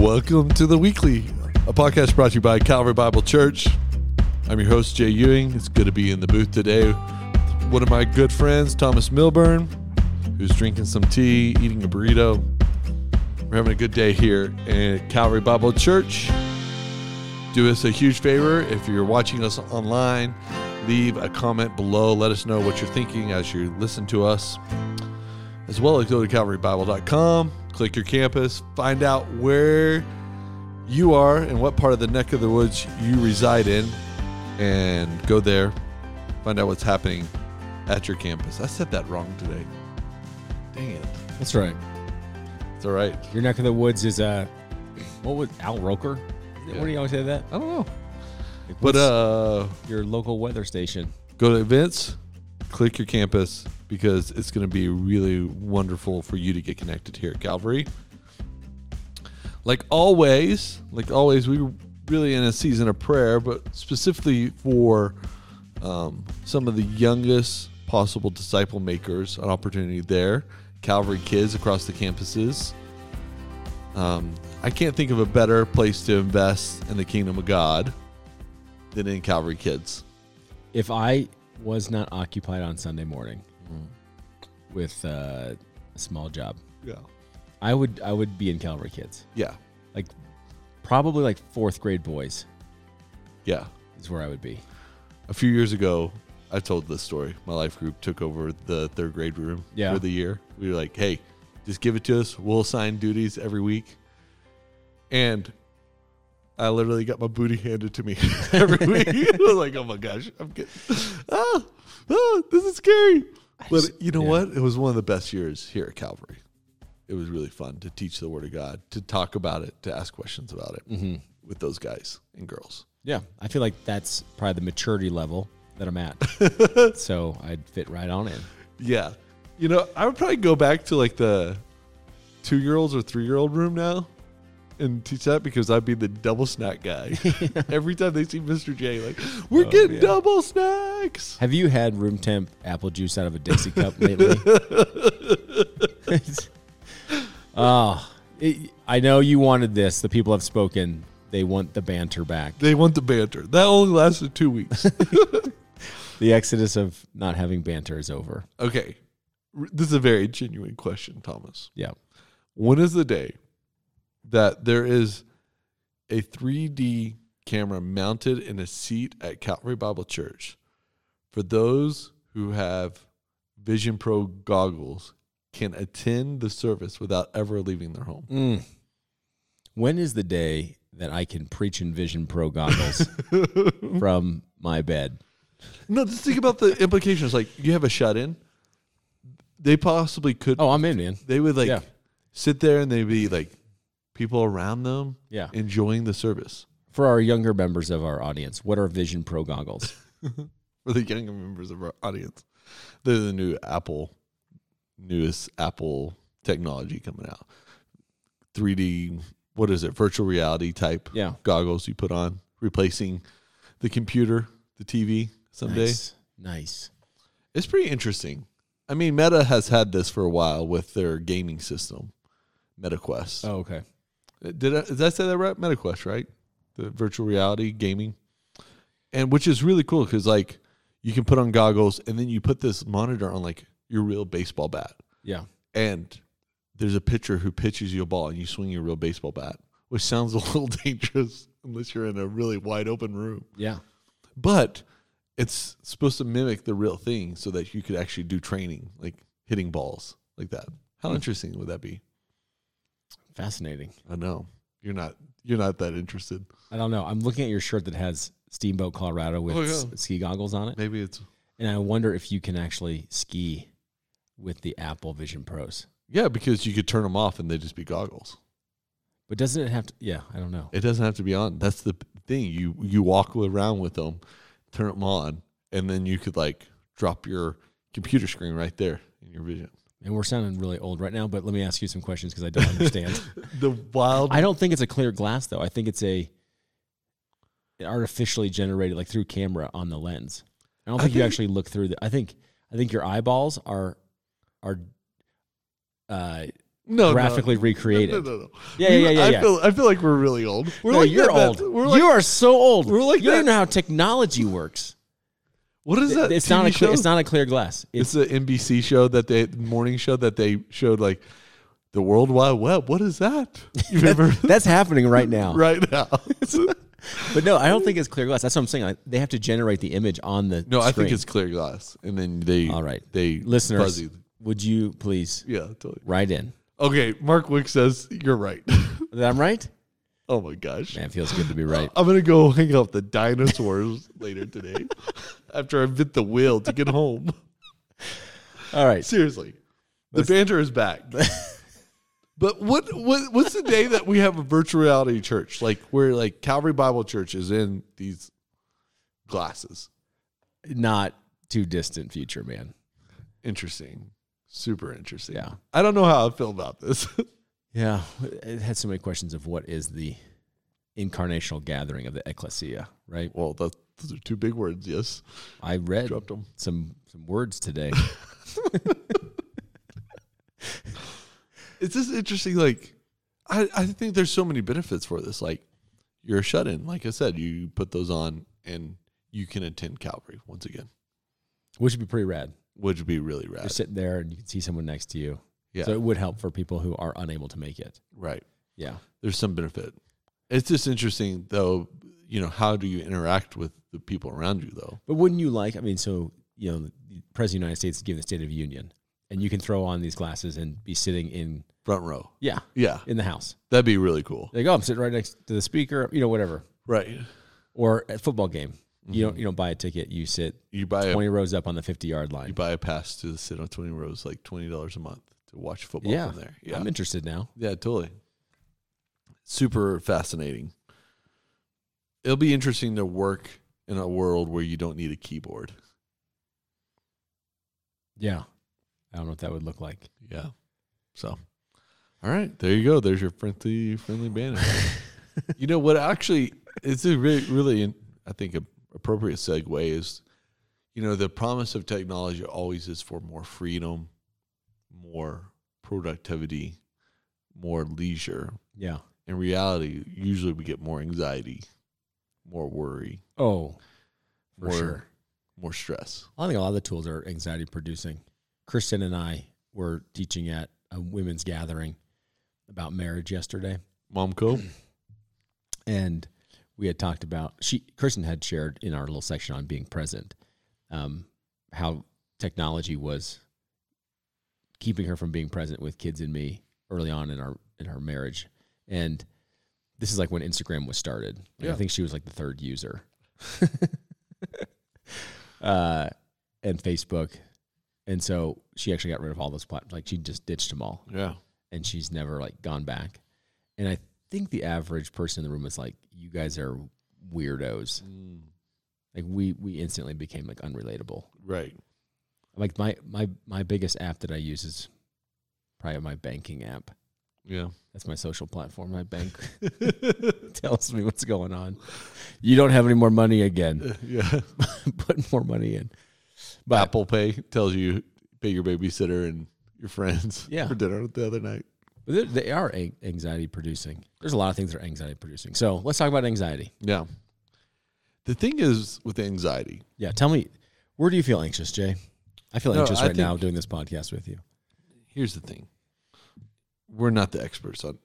Welcome to the weekly, a podcast brought to you by Calvary Bible Church. I'm your host Jay Ewing. It's good to be in the booth today. One of my good friends, Thomas Milburn, who's drinking some tea, eating a burrito. We're having a good day here at Calvary Bible Church. Do us a huge favor if you're watching us online, leave a comment below. Let us know what you're thinking as you listen to us. As well as go to calvarybible.com, click your campus, find out where you are and what part of the neck of the woods you reside in, and go there, find out what's happening at your campus. I said that wrong today. Dang it. That's right. It's all right. Your neck of the woods is uh, what was Al Roker? Yeah. What do you always say that? I don't know. Like, But uh your local weather station. go to events, click your campus because it's going to be really wonderful for you to get connected here at Calvary. Like always, like always, we were really in a season of prayer, but specifically for um, some of the youngest possible disciple makers, an opportunity there. Calvary kids across the campuses. Um, I can't think of a better place to invest in the kingdom of God than in Calvary kids. If I was not occupied on Sunday morning. With uh, a small job, Yeah. I would I would be in Calvary Kids. Yeah. Like probably like fourth grade boys Yeah. is where I would be. A few years ago, I told this story. My life group took over the third grade room Yeah. for the year. We were like, hey, just give it to us. We'll assign duties every week. And I literally got my booty handed to me every week. I was like, oh my gosh, I'm getting, ah, ah, this is scary. But you know yeah. what? It was one of the best years here at Calvary. It was really fun to teach the Word of God, to talk about it, to ask questions about it Mm-hmm. with those guys and girls. Yeah, I feel like that's probably the maturity level that I'm at. so I'd fit right on in. Yeah. You know, I would probably go back to like the two year olds or three year old room now and teach that because I'd be the double snack guy. Every time they see Mr. J, like, we're Oh, getting yeah. double snacks. Have you had room temp apple juice out of a Dixie cup lately? oh, it, I know you wanted this. The people have spoken. They want the banter back. They want the banter. That only lasted two weeks. The exodus of not having banter is over. okay. This is a very genuine question, Thomas. Yeah. When is the day that there is a 3D camera mounted in a seat at Calvary Bible Church for those who have Vision Pro goggles can attend the service without ever leaving their home? Mm. When is the day that I can preach in Vision Pro goggles from my bed? No, just think about the implications. Like you have a shut in. They possibly could. Oh, I'm in, man. They would like Yeah. sit there and they'd be like people around them Yeah. enjoying the service. For our younger members of our audience, what are Vision Pro goggles? For the younger members of our audience, they're the new Apple, newest Apple technology coming out. 3D, what is it? Virtual reality type Yeah. goggles you put on, replacing the computer, the TV someday. Nice. Nice. It's pretty interesting. I mean, Meta has had this for a while with their gaming system, MetaQuest. Oh, okay. Did I, did I say that right? MetaQuest, right? The virtual reality gaming, and which is really cool because like you can put on goggles and then you put this monitor on like your real baseball bat, Yeah. and there's a pitcher who pitches you a ball and you swing your real baseball bat, which sounds a little dangerous unless you're in a really wide open room Yeah. but it's supposed to mimic the real thing so that you could actually do training like hitting balls like that how Hmm. interesting would that be Fascinating. i know you're not you're not that interested I don't know. I'm looking at your shirt that has Steamboat Colorado with Oh, yeah. s- ski goggles on it. maybe it's And I wonder if you can actually ski with the Apple Vision Pros. yeah because you could turn them off and they'd just be goggles But doesn't it have to? Yeah, I don't know. it doesn't have to be on that's the thing you you walk around with them turn them on and then you could like drop your computer screen right there in your vision And we're sounding really old right now, but let me ask you some questions because I don't understand. the wild I don't think it's a clear glass though. I think it's a artificially generated like through camera on the lens. I don't I think you actually look through the I think I think your eyeballs are are uh no, graphically no. recreated. No, no, no. Yeah, We- yeah, yeah, I yeah. feel I feel like we're really old. We're No, like you're that- old. that- We're like you are so old. we're like you don't know how technology works. What is that? It's TV not a show? clear, it's not a clear glass. It's It's an NBC show that they morning show that they showed like the World Wide Web. What is that? You've ever that's happening right now. right now? But no, I don't think it's clear glass. That's what I'm saying. Like, they have to generate the image on the no, I think it's clear glass, and then they All right. they listeners. fuzzy. Would you please Yeah, totally. write in? Okay, Mark Wick says you're right. That I'm right. oh my gosh. Man, it feels good to be right. I'm gonna go hang out with the dinosaurs later today after I bit the wheel to get home. All right. Seriously, the banter is back. but what what what's the day that we have a virtual reality church like where like Calvary Bible Church is in these glasses? Not too distant future, man. Interesting, super interesting. Yeah. I don't know how I feel about this. Yeah. It had so many questions of what is the incarnational gathering of the ecclesia, right? well, that, those are two big words. Yes, I read dropped some some words today. It's just interesting. Like, I I think there's so many benefits for this. Like, you're a shut in. Like I said, you put those on and you can attend Calvary once again, which would be pretty rad. which would be really rad. You're sitting there and you can see someone next to you. Yeah, So it would help for people who are unable to make it. right. Yeah. There's some benefit. It's just interesting, though. You know, how do you interact with the people around you, though? But wouldn't you like, I mean, so, you know, the President of the United States is giving the State of the Union, and you can throw on these glasses and be sitting in, Front row. yeah, Yeah, in the house. that'd be really cool. Like, oh, I'm sitting right next to the speaker, you know, whatever. Right. Or at football game, you Mm-hmm. don't you don't buy a ticket, you sit You buy a 20 rows up on the 50 yard line. you buy a pass to sit on 20 rows, like twenty dollars a month to watch football Yeah. from there. Yeah, I'm interested now. Yeah, totally. Super fascinating. It'll be interesting to work in a world where you don't need a keyboard. Yeah. I don't know what that would look like. Yeah. So, all right, there you go. There's your friendly, friendly banner. you know what? Actually, it's a really, really, I think, a appropriate segue is, you know, the promise of technology always is for more freedom, more productivity, more leisure. Yeah. in reality, usually we get more anxiety, more worry, Oh, for more sure. more stress. I think a lot of the tools are anxiety producing. Kristen and I were teaching at a women's gathering about marriage yesterday, Mom Momco, and we had talked about she Kristen had shared in our little section on being present, um, how technology was keeping her from being present with kids and me early on in our in our marriage, and this is like when Instagram was started. Like, Yeah. I think she was like the third user. uh, and Facebook. And so she actually got rid of all those platforms. Like she just ditched them all yeah, and she's never like gone back. And I think the average person in the room was like, you guys are weirdos. Mm, Like we, we instantly became like unrelatable. right. Like my, my, my biggest app that I use is probably my banking app. Yeah, That's my social platform. My bank tells me what's going on. You don't have any more money again. yeah. Put more money in. But Apple Pay tells you pay your babysitter and your friends Yeah. for dinner the other night. they they are anxiety producing. There's a lot of things that are anxiety producing. So let's talk about anxiety. Yeah. The thing is with anxiety, Yeah, tell me, where do you feel anxious, Jay? I feel No, anxious right now doing this podcast with you. here's the thing. We're not the experts on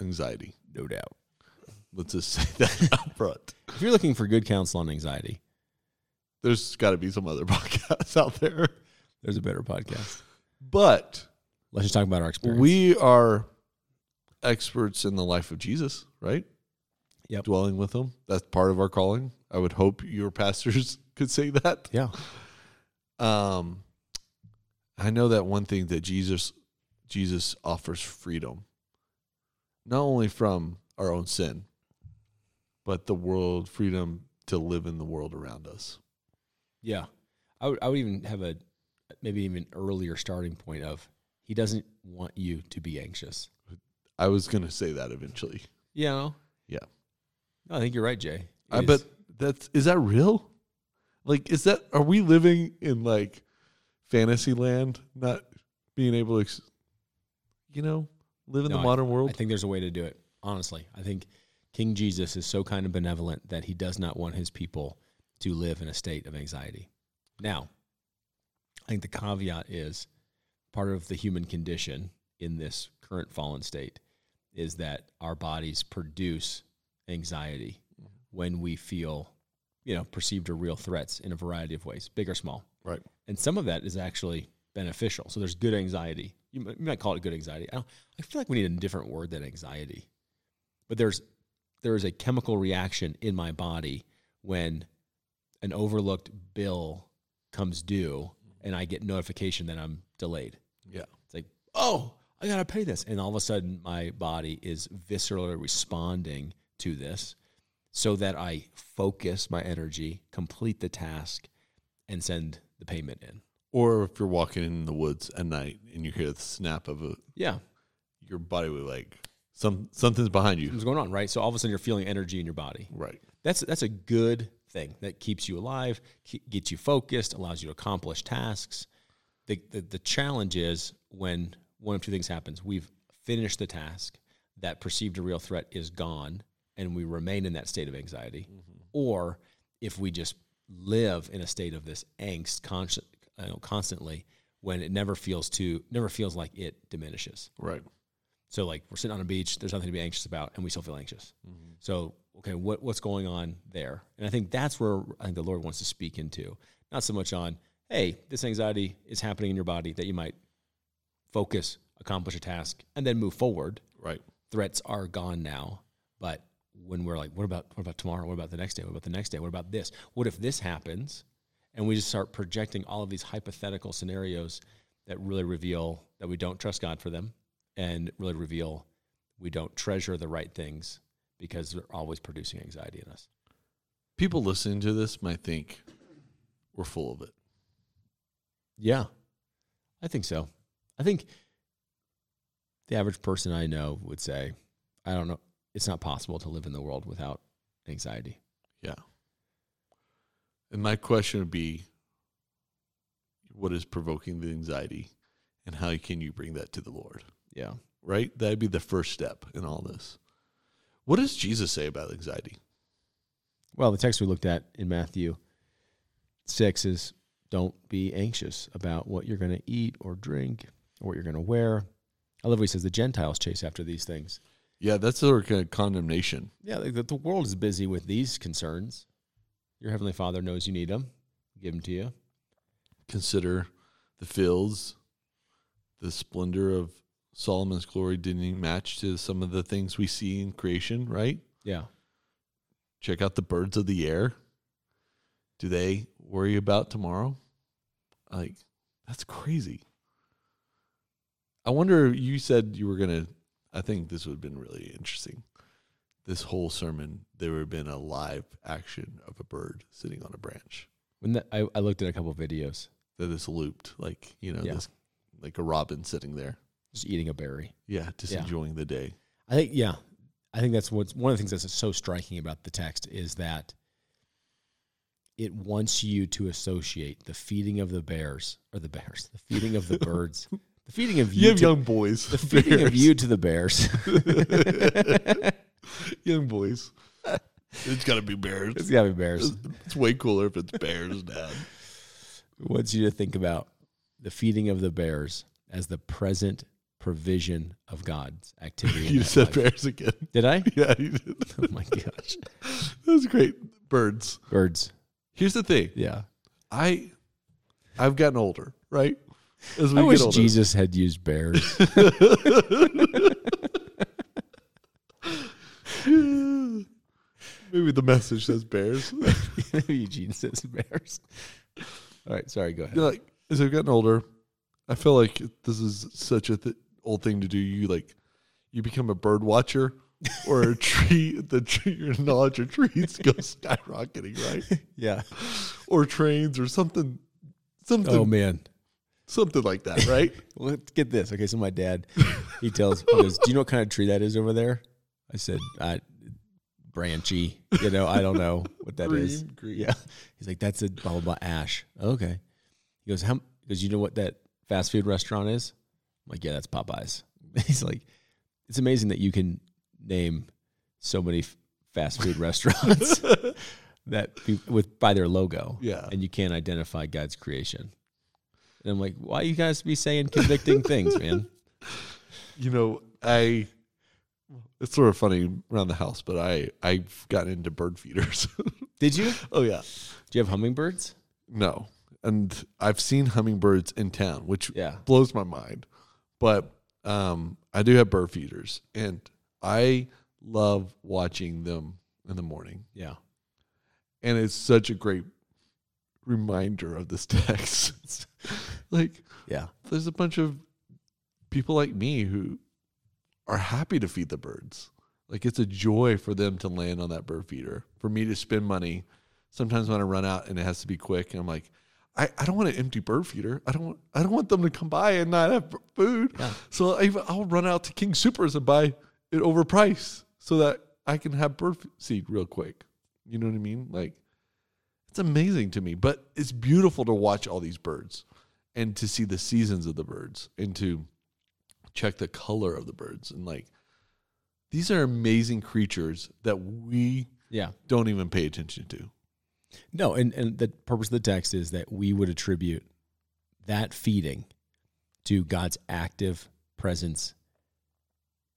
anxiety. No doubt. Let's just say that up front. If you're looking for good counsel on anxiety, There's got to be some other podcasts out there. there's a better podcast. But Let's just talk about our experience. we are experts in the life of Jesus, right? Yep. Dwelling with him. That's part of our calling. I would hope your pastors could say that. yeah, Um, I know that one thing that Jesus Jesus offers freedom, not only from our own sin, but the world freedom to live in the world around us. yeah. I would, I would even have a maybe even earlier starting point of he doesn't want you to be anxious. I was going to say that eventually. Yeah. Yeah. No, I think you're right, Jay. It I is- bet that's is that real? Like, is that are we living in like fantasy land, not being able to, you know, live in No, the I- modern world? I think there's a way to do it. Honestly, I think King Jesus is so kind and benevolent that he does not want his people to live in a state of anxiety. Now, I think the caveat is part of the human condition in this current fallen state is that our bodies produce anxiety when we feel, you know, perceived or real threats in a variety of ways, big or small. right. And some of that is actually beneficial. So there's good anxiety. You might, you might call it good anxiety. I, don't, I feel like we need a different word than anxiety. But there's there is a chemical reaction in my body when an overlooked bill comes due and I get notification that I'm delayed. Yeah. It's like, oh, I gotta pay this, and all of a sudden my body is viscerally responding to this, so that I focus my energy, complete the task, and send the payment in. Or if you're walking in the woods at night and you hear the snap of a, Yeah, your body will like some something's behind you. what's going on, right? So all of a sudden you're feeling energy in your body. Right. That's that's a good thing that keeps you alive, gets you focused, allows you to accomplish tasks. The, the the challenge is when one of two things happens: we've finished the task, that perceived a real threat is gone, and we remain in that state of anxiety, mm-hmm. or if we just live in a state of this angst constant, you know, constantly, when it never feels too, never feels like it diminishes. Right. So like we're sitting on a beach, there's nothing to be anxious about, and we still feel anxious. Mm-hmm. So okay, what what's going on there? And I think that's where I think the Lord wants to speak into, not so much on, hey, this anxiety is happening in your body that you might focus, accomplish a task, and then move forward. Right. Threats are gone now, but when we're like, what about what about tomorrow? What about the next day? What about the next day? What about this? What if this happens? And we just start projecting all of these hypothetical scenarios that really reveal that we don't trust God for them and really reveal we don't treasure the right things because they're always producing anxiety in us. People listening to this might think we're full of it. Yeah, I think so. I think the average person I know would say, I don't know, it's not possible to live in the world without anxiety. Yeah. And my question would be what is provoking the anxiety and how can you bring that to the Lord? Yeah. Right? That'd be the first step in all this. What does Jesus say about anxiety? Well, the text we looked at in Matthew 6 is don't be anxious about what you're going to eat or drink or what you're going to wear. I love what he says the Gentiles chase after these things. Yeah, that's sort of kind of condemnation. Yeah, the, the world is busy with these concerns. Your heavenly Father knows you need them. Give them to you. Consider the fields, the splendor of Solomon's glory didn't match to some of the things we see in creation, right? Yeah. Check out the birds of the air. Do they worry about tomorrow? Like, that's crazy. I wonder, you said you were going to, I think this would have been really interesting. This whole sermon, there would have been a live action of a bird sitting on a branch When that, I, I looked at a couple of videos, that is looped, like, you know, Yeah. this, like a robin sitting there. just eating a berry. Yeah, just Yeah. enjoying the day. I think, yeah, I think that's what's one of the things that's so striking about the text is that it wants you to associate the feeding of the bears or the bears, the feeding of the birds, the feeding of You you, have to, young boys. the feeding of you to the bears. young boys. It's got to be bears. it's gotta be bears. It's way cooler if it's bears, Dad. wants you to think about the feeding of the bears as the present provision of God's activity. You said life. bears again. Did I? Yeah, you did. Oh my gosh. That was great. Birds. Birds. Here's the thing. Yeah. I, I've gotten older, right? As we I get wish older. Jesus had used bears. Maybe the message says bears. Eugene says bears. All right, sorry, go ahead. Like as I've gotten older, I feel like this is such a th- old thing to do. You like, you become a bird watcher or a tree. The tree, your knowledge of trees goes skyrocketing, right? Yeah. Or trains or something, something, Oh man. something like that, right? Let's get this. Okay, so my dad, he tells, he goes, "Do you know what kind of tree that is over there?" I said, "I branchy. You know, I don't know what that is." Green, green. Yeah. He's like, "That's a blah blah blah ash." Okay. He goes, "How?" Because you know what that fast food restaurant is? I'm like, "Yeah, that's Popeyes." He's like, it's amazing that you can name so many f- fast food restaurants that be, with by their logo, Yeah. and you can't identify God's creation. And I'm like, why you guys be saying convicting things, man? You know, I it's sort of funny around the house, but I I've gotten into bird feeders. Did you? oh yeah. Do you have hummingbirds? No. And I've seen hummingbirds in town, which Yeah. blows my mind. But um, I do have bird feeders, and I love watching them in the morning. Yeah. And it's such a great reminder of this text. like, Yeah. there's a bunch of people like me who are happy to feed the birds. Like, it's a joy for them to land on that bird feeder, for me to spend money. Sometimes when I run out and it has to be quick, and I'm like, I, I don't want an empty bird feeder. I don't want I don't want them to come by and not have food. Yeah. So I, I'll run out to King Soopers and buy it overpriced so that I can have bird seed real quick. You know what I mean? Like it's amazing to me, but it's beautiful to watch all these birds and to see the seasons of the birds and to check the color of the birds and like these are amazing creatures that we Yeah. don't even pay attention to. No, and, and the purpose of the text is that we would attribute that feeding to God's active presence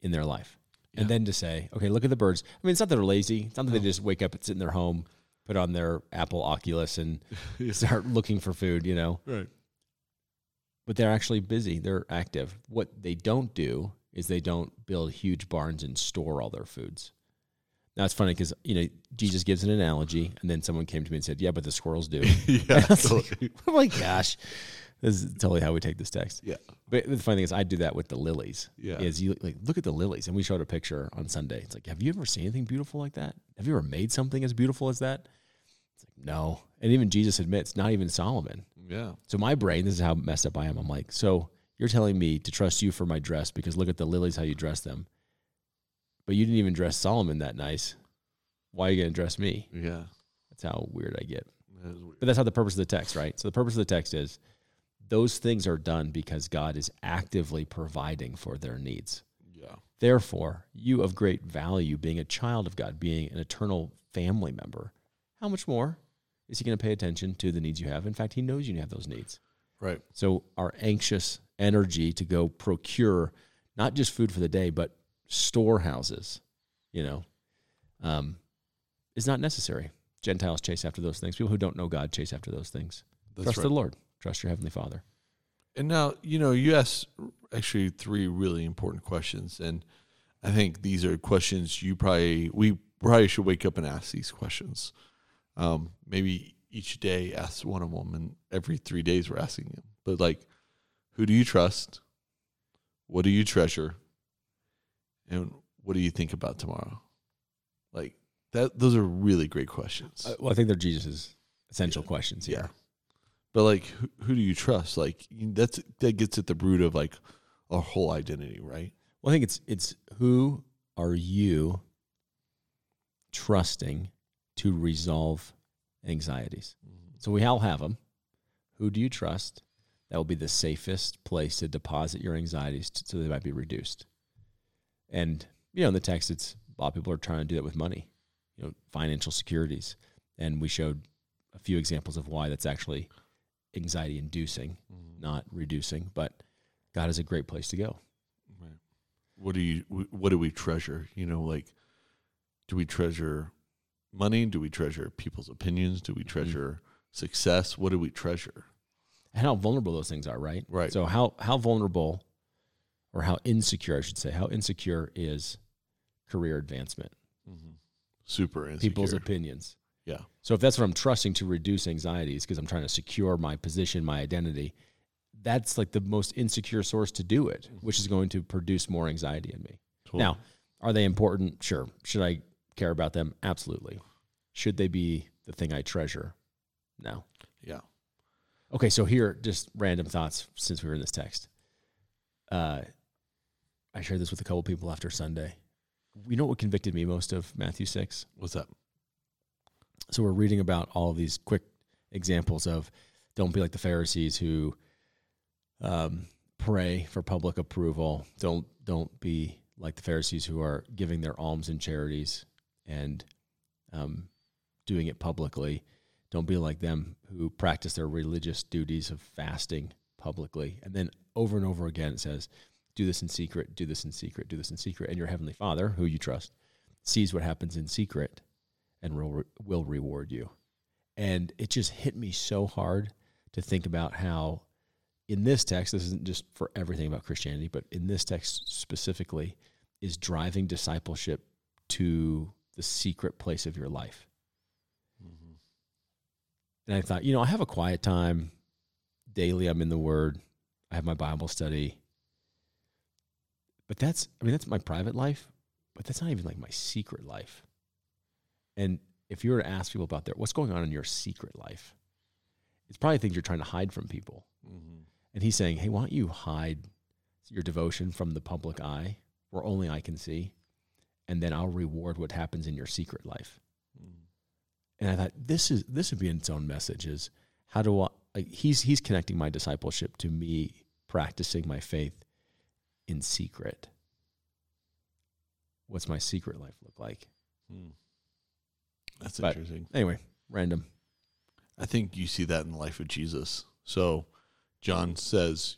in their life. Yeah. And then to say, okay, look at the birds. I mean, it's not that they're lazy. It's not that they just wake up and sit in their home, put on their Apple Oculus and start looking for food, you know, Right. But they're actually busy. They're active. What they don't do is they don't build huge barns and store all their foods. Now it's funny because you know Jesus gives an analogy, and then someone came to me and said, "Yeah, but the squirrels do." yeah. Totally. oh my gosh, this is totally how we take this text. Yeah. But the funny thing is, I do that with the lilies. Yeah. is you like look at the lilies, and we showed a picture on Sunday. It's like, have you ever seen anything beautiful like that? Have you ever made something as beautiful as that? No. And even Jesus admits, not even Solomon. Yeah. So my brain, this is how messed up I am. I'm like, so you're telling me to trust you for my dress because look at the lilies, how you dress them. But you didn't even dress Solomon that nice. Why are you going to dress me? Yeah. That's how weird I get. That weird. But that's not the purpose of the text, right? So the purpose of the text is those things are done because God is actively providing for their needs. Yeah. Therefore, you of great value, being a child of God, being an eternal family member, how much more is He going to pay attention to the needs you have? In fact, He knows you have those needs. Right. So our anxious energy to go procure not just food for the day, but storehouses, you know, um, is not necessary. Gentiles chase after those things. People who don't know God chase after those things. That's Trust right. the Lord. Trust your heavenly Father. And now, you know, you asked actually three really important questions. And I think these are questions you probably, we probably should wake up and ask these questions. Um, maybe each day ask one of them, and every three days we're asking them. But like, who do you trust? What do you treasure? And what do you think about tomorrow? Like, that, those are really great questions. Uh, well, I think they're Jesus's essential Yeah. questions Yeah. But like, who, who do you trust? Like, that's that gets at the root of like our whole identity, right? Well, I think it's it's who are you trusting to resolve anxieties? Mm-hmm. So we all have them. Who do you trust? That will be the safest place to deposit your anxieties t- so they might be reduced. And you know, in the text, it's a lot of people are trying to do that with money, you know, financial securities, and we showed a few examples of why that's actually anxiety inducing, mm-hmm. not reducing. But God is a great place to go. Right. What do you? What do we treasure? You know, like, do we treasure money? Do we treasure people's opinions? Do we mm-hmm. treasure success? What do we treasure? and how vulnerable those things are, right? Right. So how how vulnerable or how insecure, I should say, how insecure is career advancement, mm-hmm. Super insecure. people's opinions. Yeah. So if that's what I'm trusting to reduce anxieties because I'm trying to secure my position, my identity, that's like the most insecure source to do it, mm-hmm. which is going to produce more anxiety in me. Totally. Now, are they important? Sure. Should I care about them? Absolutely. Should they be the thing I treasure? No. Yeah. Okay, so here, just random thoughts since we were in this text. Uh, I shared this with a couple people after Sunday. You know what convicted me most of Matthew 6? What's that? So we're reading about all of these quick examples of don't be like the Pharisees who um, pray for public approval. Don't don't be like the Pharisees who are giving their alms and charities and um, doing it publicly. Don't be like them who practice their religious duties of fasting publicly. And then over and over again, it says, do this in secret, do this in secret, do this in secret. And your heavenly Father, who you trust, sees what happens in secret and will, will reward you. And it just hit me so hard to think about how, in this text, this isn't just for everything about Christianity, but in this text specifically, is driving discipleship to the secret place of your life. Mm-hmm. And I thought, you know, I have a quiet time daily. I'm in the Word. I have my Bible study. But that's, I mean, that's my private life, but that's not even like my secret life. And if you were to ask people about their, what's going on in your secret life, it's probably things you're trying to hide from people. Mm-hmm. And he's saying, hey, why don't you hide your devotion from the public eye where only I can see? And then I'll reward what happens in your secret life. Mm. And I thought this is this would be its own message is how do I like he's he's connecting my discipleship to me practicing my faith in secret. What's my secret life look like? Hmm. That's but interesting. Anyway, random. I think you see that in the life of Jesus. So John says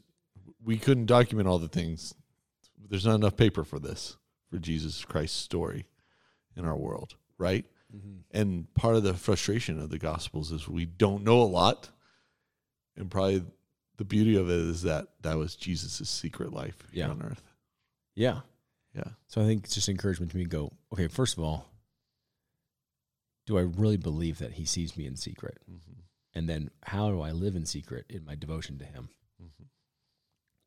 we couldn't document all the things. There's not enough paper for this for Jesus Christ's story in our world, right? Mm-hmm. And part of the frustration of the Gospels is we don't know a lot, and probably the beauty of it is that that was Jesus' secret life yeah. on earth. Yeah. Yeah. So I think it's just encouragement to me to go, okay, first of all, do I really believe that he sees me in secret? Mm-hmm. And then how do I live in secret in my devotion to him? Mm-hmm.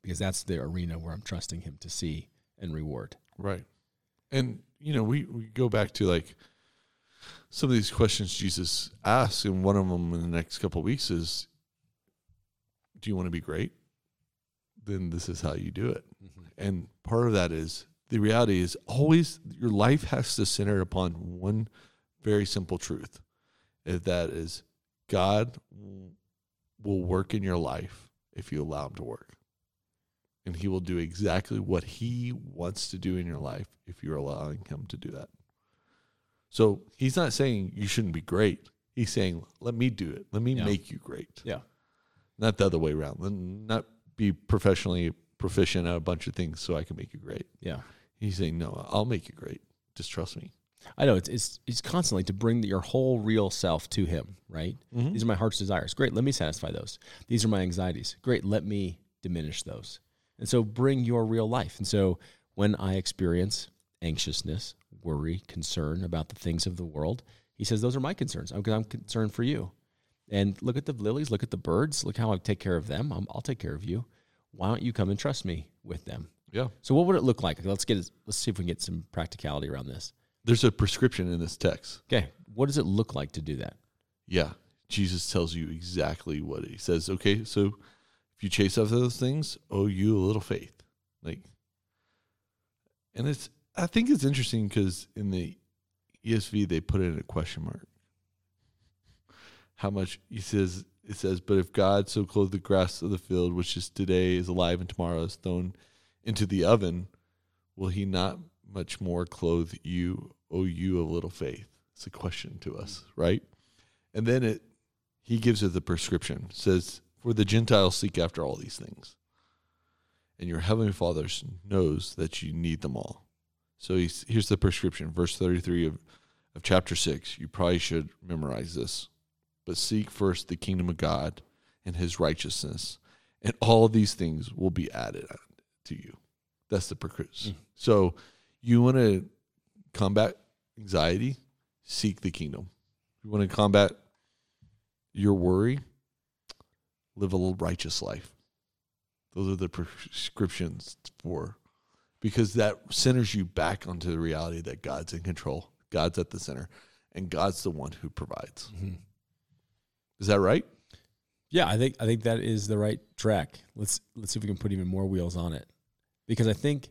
Because that's the arena where I'm trusting him to see and reward. Right. And, you know, we, we go back to like some of these questions Jesus asks, and one of them in the next couple of weeks is do you want to be great? Then this is how you do it. Mm-hmm. And part of that is the reality is always your life has to center upon one very simple truth. If that is God will work in your life if you allow him to work. And he will do exactly what he wants to do in your life if you're allowing him to do that. So he's not saying you shouldn't be great. He's saying, let me do it. Let me yeah. make you great. Yeah not the other way around. Not be professionally proficient at a bunch of things so I can make you great. Yeah. He's saying, no, I'll make you great. Just trust me. I know it's it's, it's constantly to bring your whole real self to Him. Right. Mm-hmm. These are my heart's desires. Great. Let me satisfy those. These are my anxieties. Great. Let me diminish those. And so bring your real life. And so when I experience anxiousness, worry, concern about the things of the world, He says those are my concerns because I'm concerned for you. And look at the lilies, look at the birds, look how I take care of them. i will take care of you. Why don't you come and trust me with them? Yeah. So what would it look like? Let's get let's see if we can get some practicality around this. There's a prescription in this text. Okay. What does it look like to do that? Yeah. Jesus tells you exactly what he says. Okay, so you chase after those things, owe you a little faith. Like and it's I think it's interesting because in the ESV they put in a question mark how much he says it says, but if God so clothed the grass of the field, which is today is alive and tomorrow is thrown into the oven, will he not much more clothe you, O you of little faith? It's a question to us, right? And then it he gives it the prescription. says, For the Gentiles seek after all these things. And your heavenly Father knows that you need them all. So here's the prescription, verse 33 of, of chapter 6. You probably should memorize this but seek first the kingdom of God and his righteousness, and all these things will be added to you. That's the prescription. Mm. So you want to combat anxiety, seek the kingdom. You want to combat your worry, live a little righteous life. Those are the prescriptions for because that centers you back onto the reality that God's in control. God's at the center and God's the one who provides. Mm-hmm. Is that right? Yeah, I think I think that is the right track. Let's let's see if we can put even more wheels on it, because I think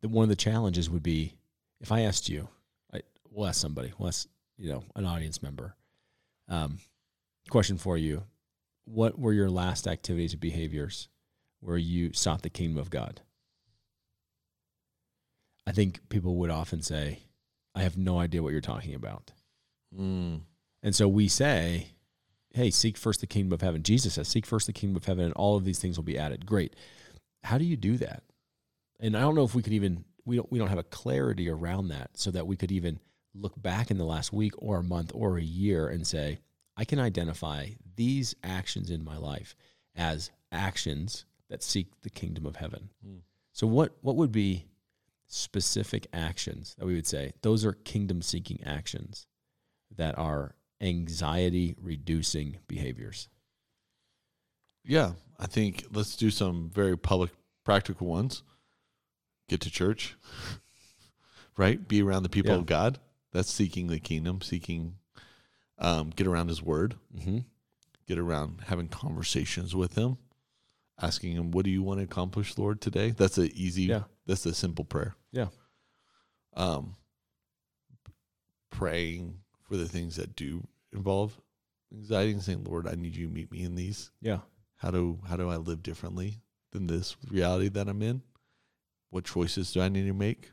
that one of the challenges would be if I asked you, I, we'll ask somebody, we'll ask you know an audience member. Um, question for you: What were your last activities or behaviors where you sought the kingdom of God? I think people would often say, I have no idea what you're talking about. Mm. And so we say, hey, seek first the kingdom of heaven. Jesus says, seek first the kingdom of heaven, and all of these things will be added. Great. How do you do that? And I don't know if we could even we don't we don't have a clarity around that so that we could even look back in the last week or a month or a year and say, I can identify these actions in my life as actions that seek the kingdom of heaven. Mm. So what what would be specific actions that we would say those are kingdom seeking actions that are anxiety reducing behaviors? Yeah, I think let's do some very public, practical ones. Get to church, right? Be around the people Yeah. of God. That's seeking the kingdom, seeking, um, get around His Word, Mm-hmm. get around having conversations with Him, asking Him, "What do you want to accomplish, Lord, today?" That's a easy. Yeah. That's a simple prayer. Yeah. Um, praying for the things that do involve anxiety and saying, "Lord, I need you to meet me in these." Yeah. how do how do I live differently than this reality that I'm in? What choices do I need to make?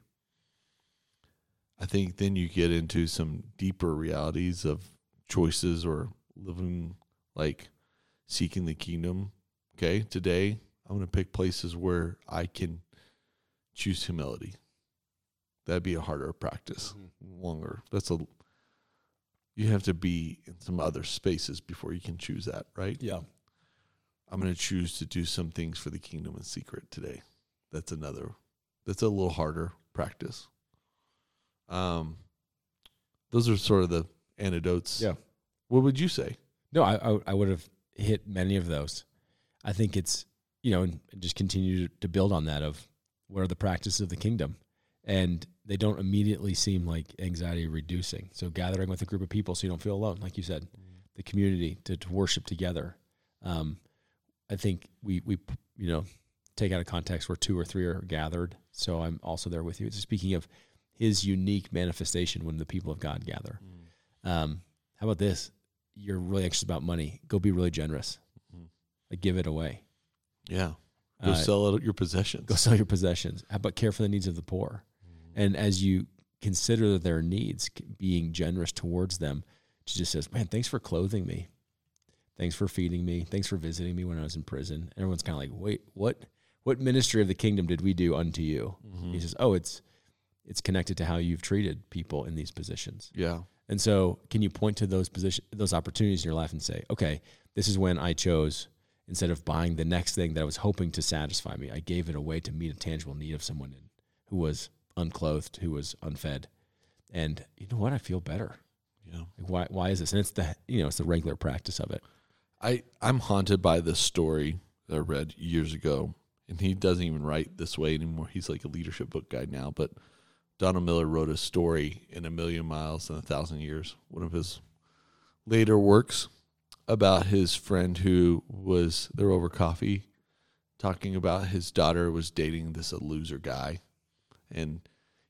I think then you get into some deeper realities of choices or living like seeking the kingdom. Okay, today I'm going to pick places where I can choose humility. That'd be a harder practice, longer. That's a you have to be in some other spaces before you can choose that, right? Yeah. I'm going to choose to do some things for the kingdom in secret today. That's another. That's a little harder practice. Um, those are sort of the antidotes. Yeah. What would you say? No, I, I I would have hit many of those. I think it's you know, and just continue to build on that of what are the practices of the kingdom, and they don't immediately seem like anxiety reducing. So gathering with a group of people so you don't feel alone, like you said, the community to, to worship together. Um, I think we we you know take out of context where two or three are gathered. So I'm also there with you. It's speaking of His unique manifestation when the people of God gather. Um, how about this? You're really anxious about money. Go be really generous. Mhm. Like give it away. Yeah. Go Uh, sell your possessions. Go sell your possessions. How about care for the needs of the poor? And as you consider their needs, being generous towards them, she just says, "Man, thanks for clothing me. Thanks for feeding me. Thanks for visiting me when I was in prison." And everyone's kind of like, "Wait, what? What ministry of the kingdom did we do unto you?" Mhm. He says, "Oh, it's it's connected to how you've treated people in these positions." Yeah. And so, can you point to those position, those opportunities in your life and say, okay, this is when I chose instead of buying the next thing that I was hoping to satisfy me, I gave it away to meet a tangible need of someone in, who was unclothed, who was unfed, and you know what? I feel better. Yeah. Why? Why is this? And it's the you know it's the regular practice of it. I I'm haunted by this story that I read years ago, and he doesn't even write this way anymore. He's like a leadership book guy now. But Donald Miller wrote a story in A Million Miles in a Thousand Years, one of his later works, about his friend who was there over coffee, talking about his daughter was dating this a loser guy, and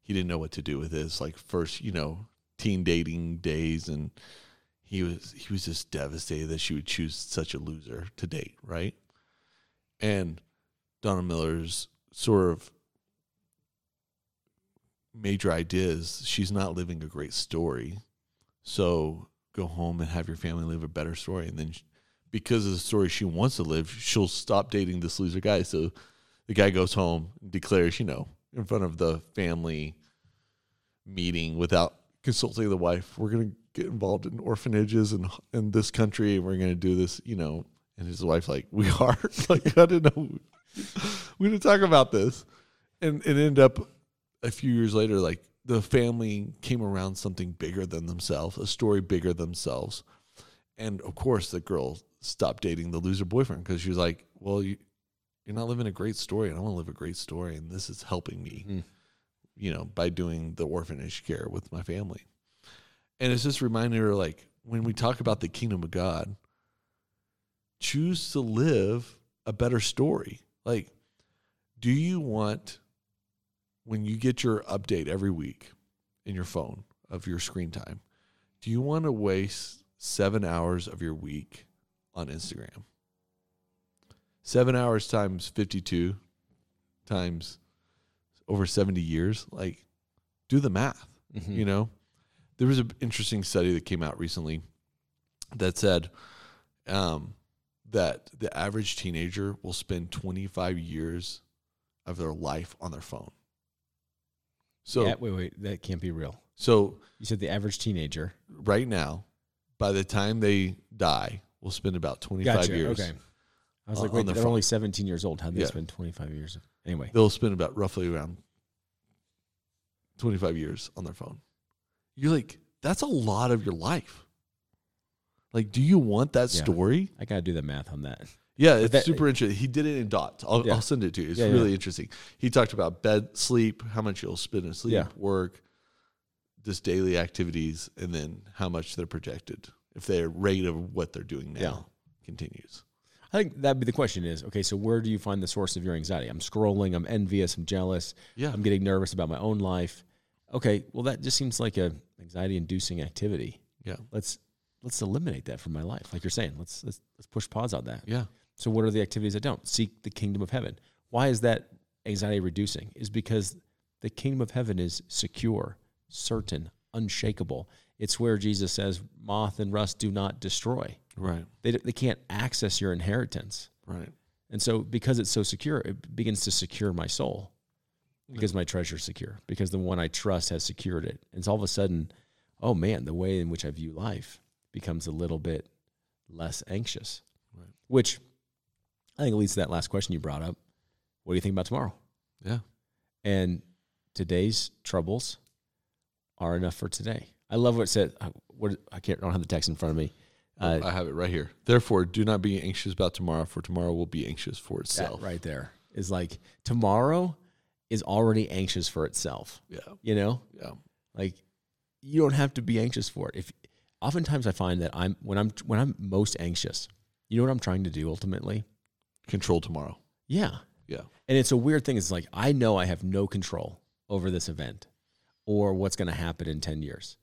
he didn't know what to do with his like first you know teen dating days and he was he was just devastated that she would choose such a loser to date, right? And Donald Miller's sort of major ideas, she's not living a great story, so go home and have your family live a better story, and then sh because of the story she wants to live, she'll stop dating this loser guy. So the guy goes home and declares, you know, in front of the family meeting without consulting the wife, we're going to get involved in orphanages in in this country and we're going to do this, you know. And his wife's like, we are like, I didn't know we didn't talk about this. And it ended up a few years later, like the family came around something bigger than themselves, a story bigger than themselves. And of course, the girl stopped dating the loser boyfriend because she was like, well, you, you're not living a great story, and I want to live a great story, and this is helping me Mm. you know, by doing the orphanage care with my family. And it's just reminding her like when we talk about the kingdom of God, choose to live a better story. Like, do you want when you get your update every week in your phone of your screen time, do you want to waste seven hours of your week on Instagram? Seven hours times 52 times over 70 years, like do the math. Mhm. You know, there was an interesting study that came out recently that said um, that the average teenager will spend 25 years of their life on their phone. So, yeah, wait, wait, that can't be real. so You said the average teenager. right now, by the time they die, will spend about 25 Gotcha. years. Okay. I was on- like, wait, they're phone. only 17 years old. How'd they Yeah. spend 25 years? Anyway, They'll spend about roughly around 25 years on their phone. You're like, that's a lot of your life. Like, do you want that Yeah. story? I got to do the math on that. Yeah, it's that- super interesting. He did it in dots. I'll, Yeah. I'll send it to you. It's Yeah, yeah. really interesting. He talked about bed, sleep, how much you'll spend in sleep, Yeah. work, just daily activities, and then how much they're projected if their rate of what they're doing now Yeah. continues. I think that'd be the question is, okay, so where do you find the source of your anxiety? I'm scrolling, I'm envious, I'm jealous, Yeah. I'm getting nervous about my own life. Okay, well that just seems like a anxiety inducing activity. Yeah. Let's let's eliminate that from my life. Like you're saying, let's let's let's push pause on that. Yeah. So what are the activities that don't? Seek the kingdom of heaven. Why is that anxiety reducing? Is because the kingdom of heaven is secure, certain, unshakable. It's where Jesus says, "Moth and rust do not destroy." Right. They they can't access your inheritance. Right. And so, because it's so secure, it begins to secure my soul because my treasure is secure, because the one I trust has secured it. And so all of a sudden, oh man, the way in which I view life becomes a little bit less anxious, Right. which I think it leads to that last question you brought up. What do you think about tomorrow? Yeah. And today's troubles are enough for today. I love what it said. I- What I can't. I don't have the text in front of me. Uh, I have it right here. Therefore, do not be anxious about tomorrow, for tomorrow will be anxious for that itself. right there is like tomorrow is already anxious for itself. Yeah. You know, Yeah. like you don't have to be anxious for it. If oftentimes I find that I'm when I'm when I'm most anxious, you know what I'm trying to do ultimately? Control tomorrow. Yeah. Yeah. And it's a weird thing. It's like I know I have no control over this event or what's going to happen in 10 years.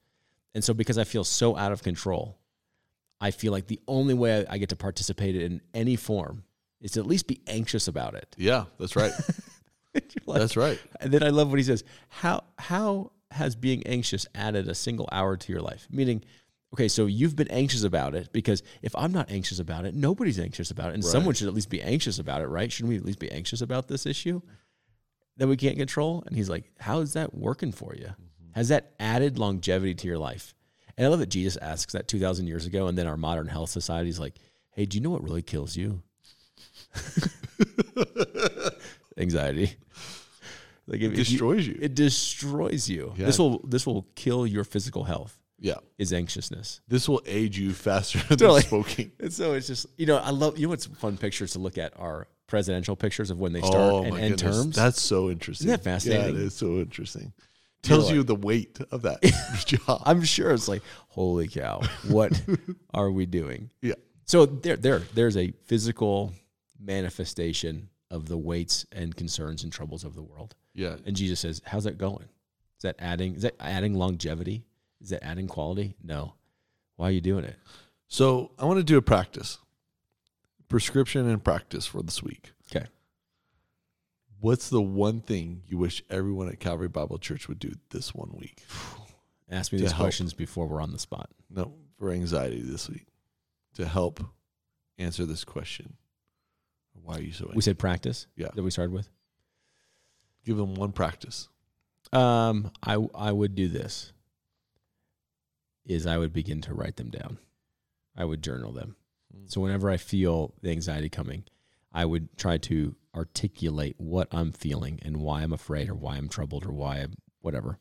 And so because I feel so out of control, I feel like the only way I get to participate in any form is to at least be anxious about it. Yeah. That's right. Like, that's right. And then I love what he says. How how has being anxious added a single hour to your life? Meaning, okay, so you've been anxious about it because if I'm not anxious about it, nobody's anxious about it, and Right. someone should at least be anxious about it, right? Shouldn't we at least be anxious about this issue that we can't control? And he's like, how is that working for you? Mm-hmm. Has that added longevity to your life? And I love that Jesus asks that two thousand years ago, and then our modern health society is like, hey, do you know what really kills you? Anxiety. Like It if you- destroys you. it destroys you. Yeah. This will this will kill your physical health. Yeah. Is anxiousness. This will age you faster than Totally. smoking. And so it's just you know I love you know what's fun pictures to look at are presidential pictures of when they start Oh and end goodness. terms. That's so interesting. Isn't that fascinating? Yeah, it is so interesting. Tells like- you the weight of that job. I'm sure it's like holy cow, what are we doing? yeah. So there there there's a physical manifestation of the weights and concerns and troubles of the world. Yeah. And Jesus says, "How's that going? Is that adding? Is that adding longevity? Is that adding quality? No. Why are you doing it? So I want to do a practice. Prescription and practice for this week. Okay. What's the one thing you wish everyone at Calvary Bible Church would do this one week? Ask me these help. questions before we're on the spot. No, for anxiety this week to help answer this question. Why are you so We said practice. Yeah. That we started with. Give them one practice. Um, I I would do this. Is I would begin to write them down. I would journal them. Hmm. So whenever I feel the anxiety coming, I would try to articulate what I'm feeling and why I'm afraid or why I'm troubled or why I'm whatever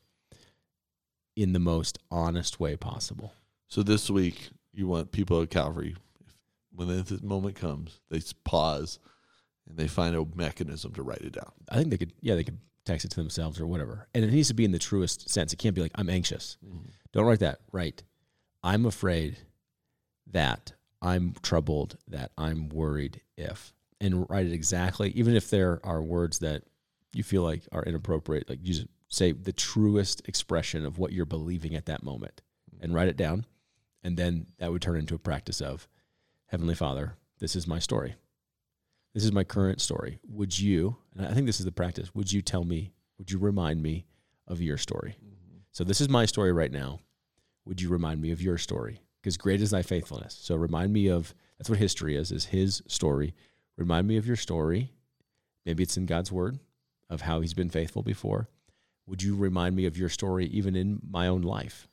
in the most honest way possible. So this week, you want people at Calvary, if, when this moment comes, they pause and they find a mechanism to write it down. I think they could yeah, they could text it to themselves or whatever. And it needs to be in the truest sense. It can't be like I'm anxious. Mm-hmm. Don't write that. Write, I'm afraid that I'm troubled, that I'm worried if, and write it exactly, even if there are words that you feel like are inappropriate, like you just say the truest expression of what you're believing at that moment and write it down. And then that would turn into a practice of Heavenly Father, this is my story. This is my current story. Would you, and I think this is the practice, would you tell me would you remind me of your story? Mm-hmm. So this is my story right now. Would you remind me of your story? Because great is thy faithfulness. So remind me of that's what history is, is his story. Remind me of your story. Maybe it's in God's word of how he's been faithful before. Would you remind me of your story even in my own life?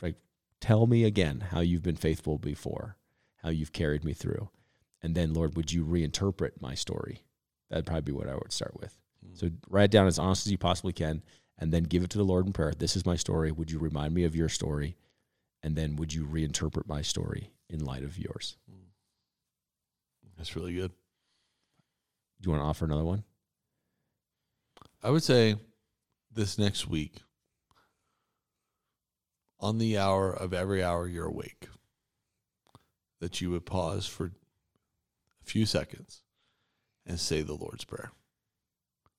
Like tell me again how you've been faithful before, how you've carried me through. And then Lord, would you reinterpret my story? That'd probably be what I would start with. Hmm. So write it down as honest as you possibly can and then give it to the Lord in prayer. This is my story. Would you remind me of your story? And then would you reinterpret my story in light of yours? Hmm. That's really good. Do you want to offer another one? I would say this next week, on the hour of every hour you're awake, that you would pause for a few seconds and say the Lord's Prayer.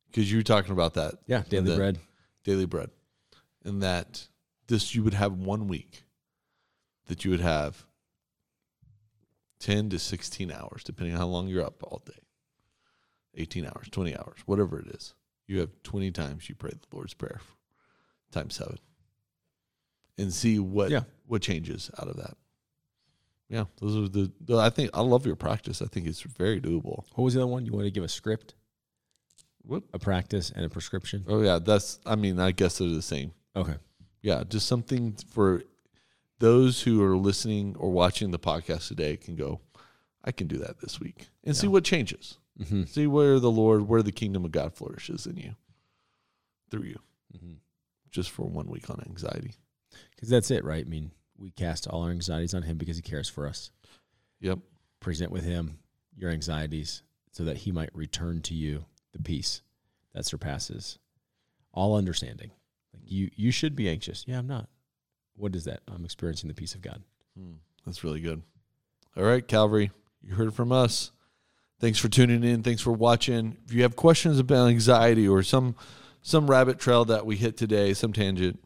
Because you were talking about that Yeah, daily the- bread. Daily bread, and that this you would have one week that you would have 10 to 16 hours, depending on how long you're up all day 18 hours, 20 hours, whatever it is. You have 20 times you pray the Lord's Prayer times seven and see what Yeah. what changes out of that. Yeah, those are the, the. I think I love your practice. I think it's very doable. What was the other one? You want to give a script, What? a practice, and a prescription? Oh yeah, that's. I mean, I guess they're the same. Okay. yeah, just something for those who are listening or watching the podcast today can go, I can do that this week and see what changes. Mm-hmm. See where the Lord, where the kingdom of God flourishes in you, through you, Mm-hmm. just for one week on anxiety. Because that's it, right? I mean, we cast all our anxieties on Him because He cares for us. Yep. Present with Him your anxieties so that He might return to you the peace that surpasses all understanding. Like you, you should be anxious. Yeah, I'm not. What is that? I'm experiencing the peace of God. Hmm, that's really good. All right, Calvary, you heard from us. Thanks for tuning in. Thanks for watching. If you have questions about anxiety or some some rabbit trail that we hit today, some tangent,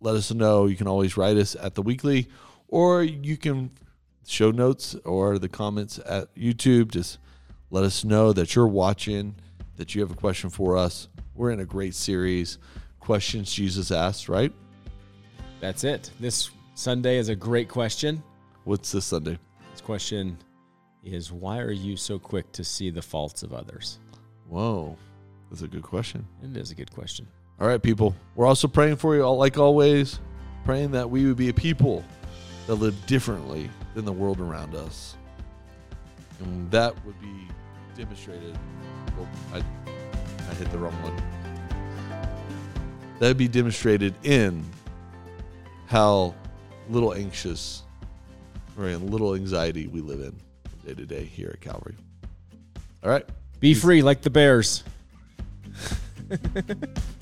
let us know. You can always write us at the weekly, or you can show notes or the comments at YouTube. Just let us know that you're watching, that you have a question for us. We're in a great series, questions Jesus asked. Right? That's it. This Sunday is a great question. What's this Sunday? This question is why are you so quick to see the faults of others? Whoa, that's a good question. It is a good question. All right, people. We're also praying for you, all like always, praying that we would be a people that live differently than the world around us. And that would be demonstrated. Oh, I, I hit the wrong one. That would be demonstrated in how little anxious or in little anxiety we live in day to day here at Calvary. All right. Be free like the bears.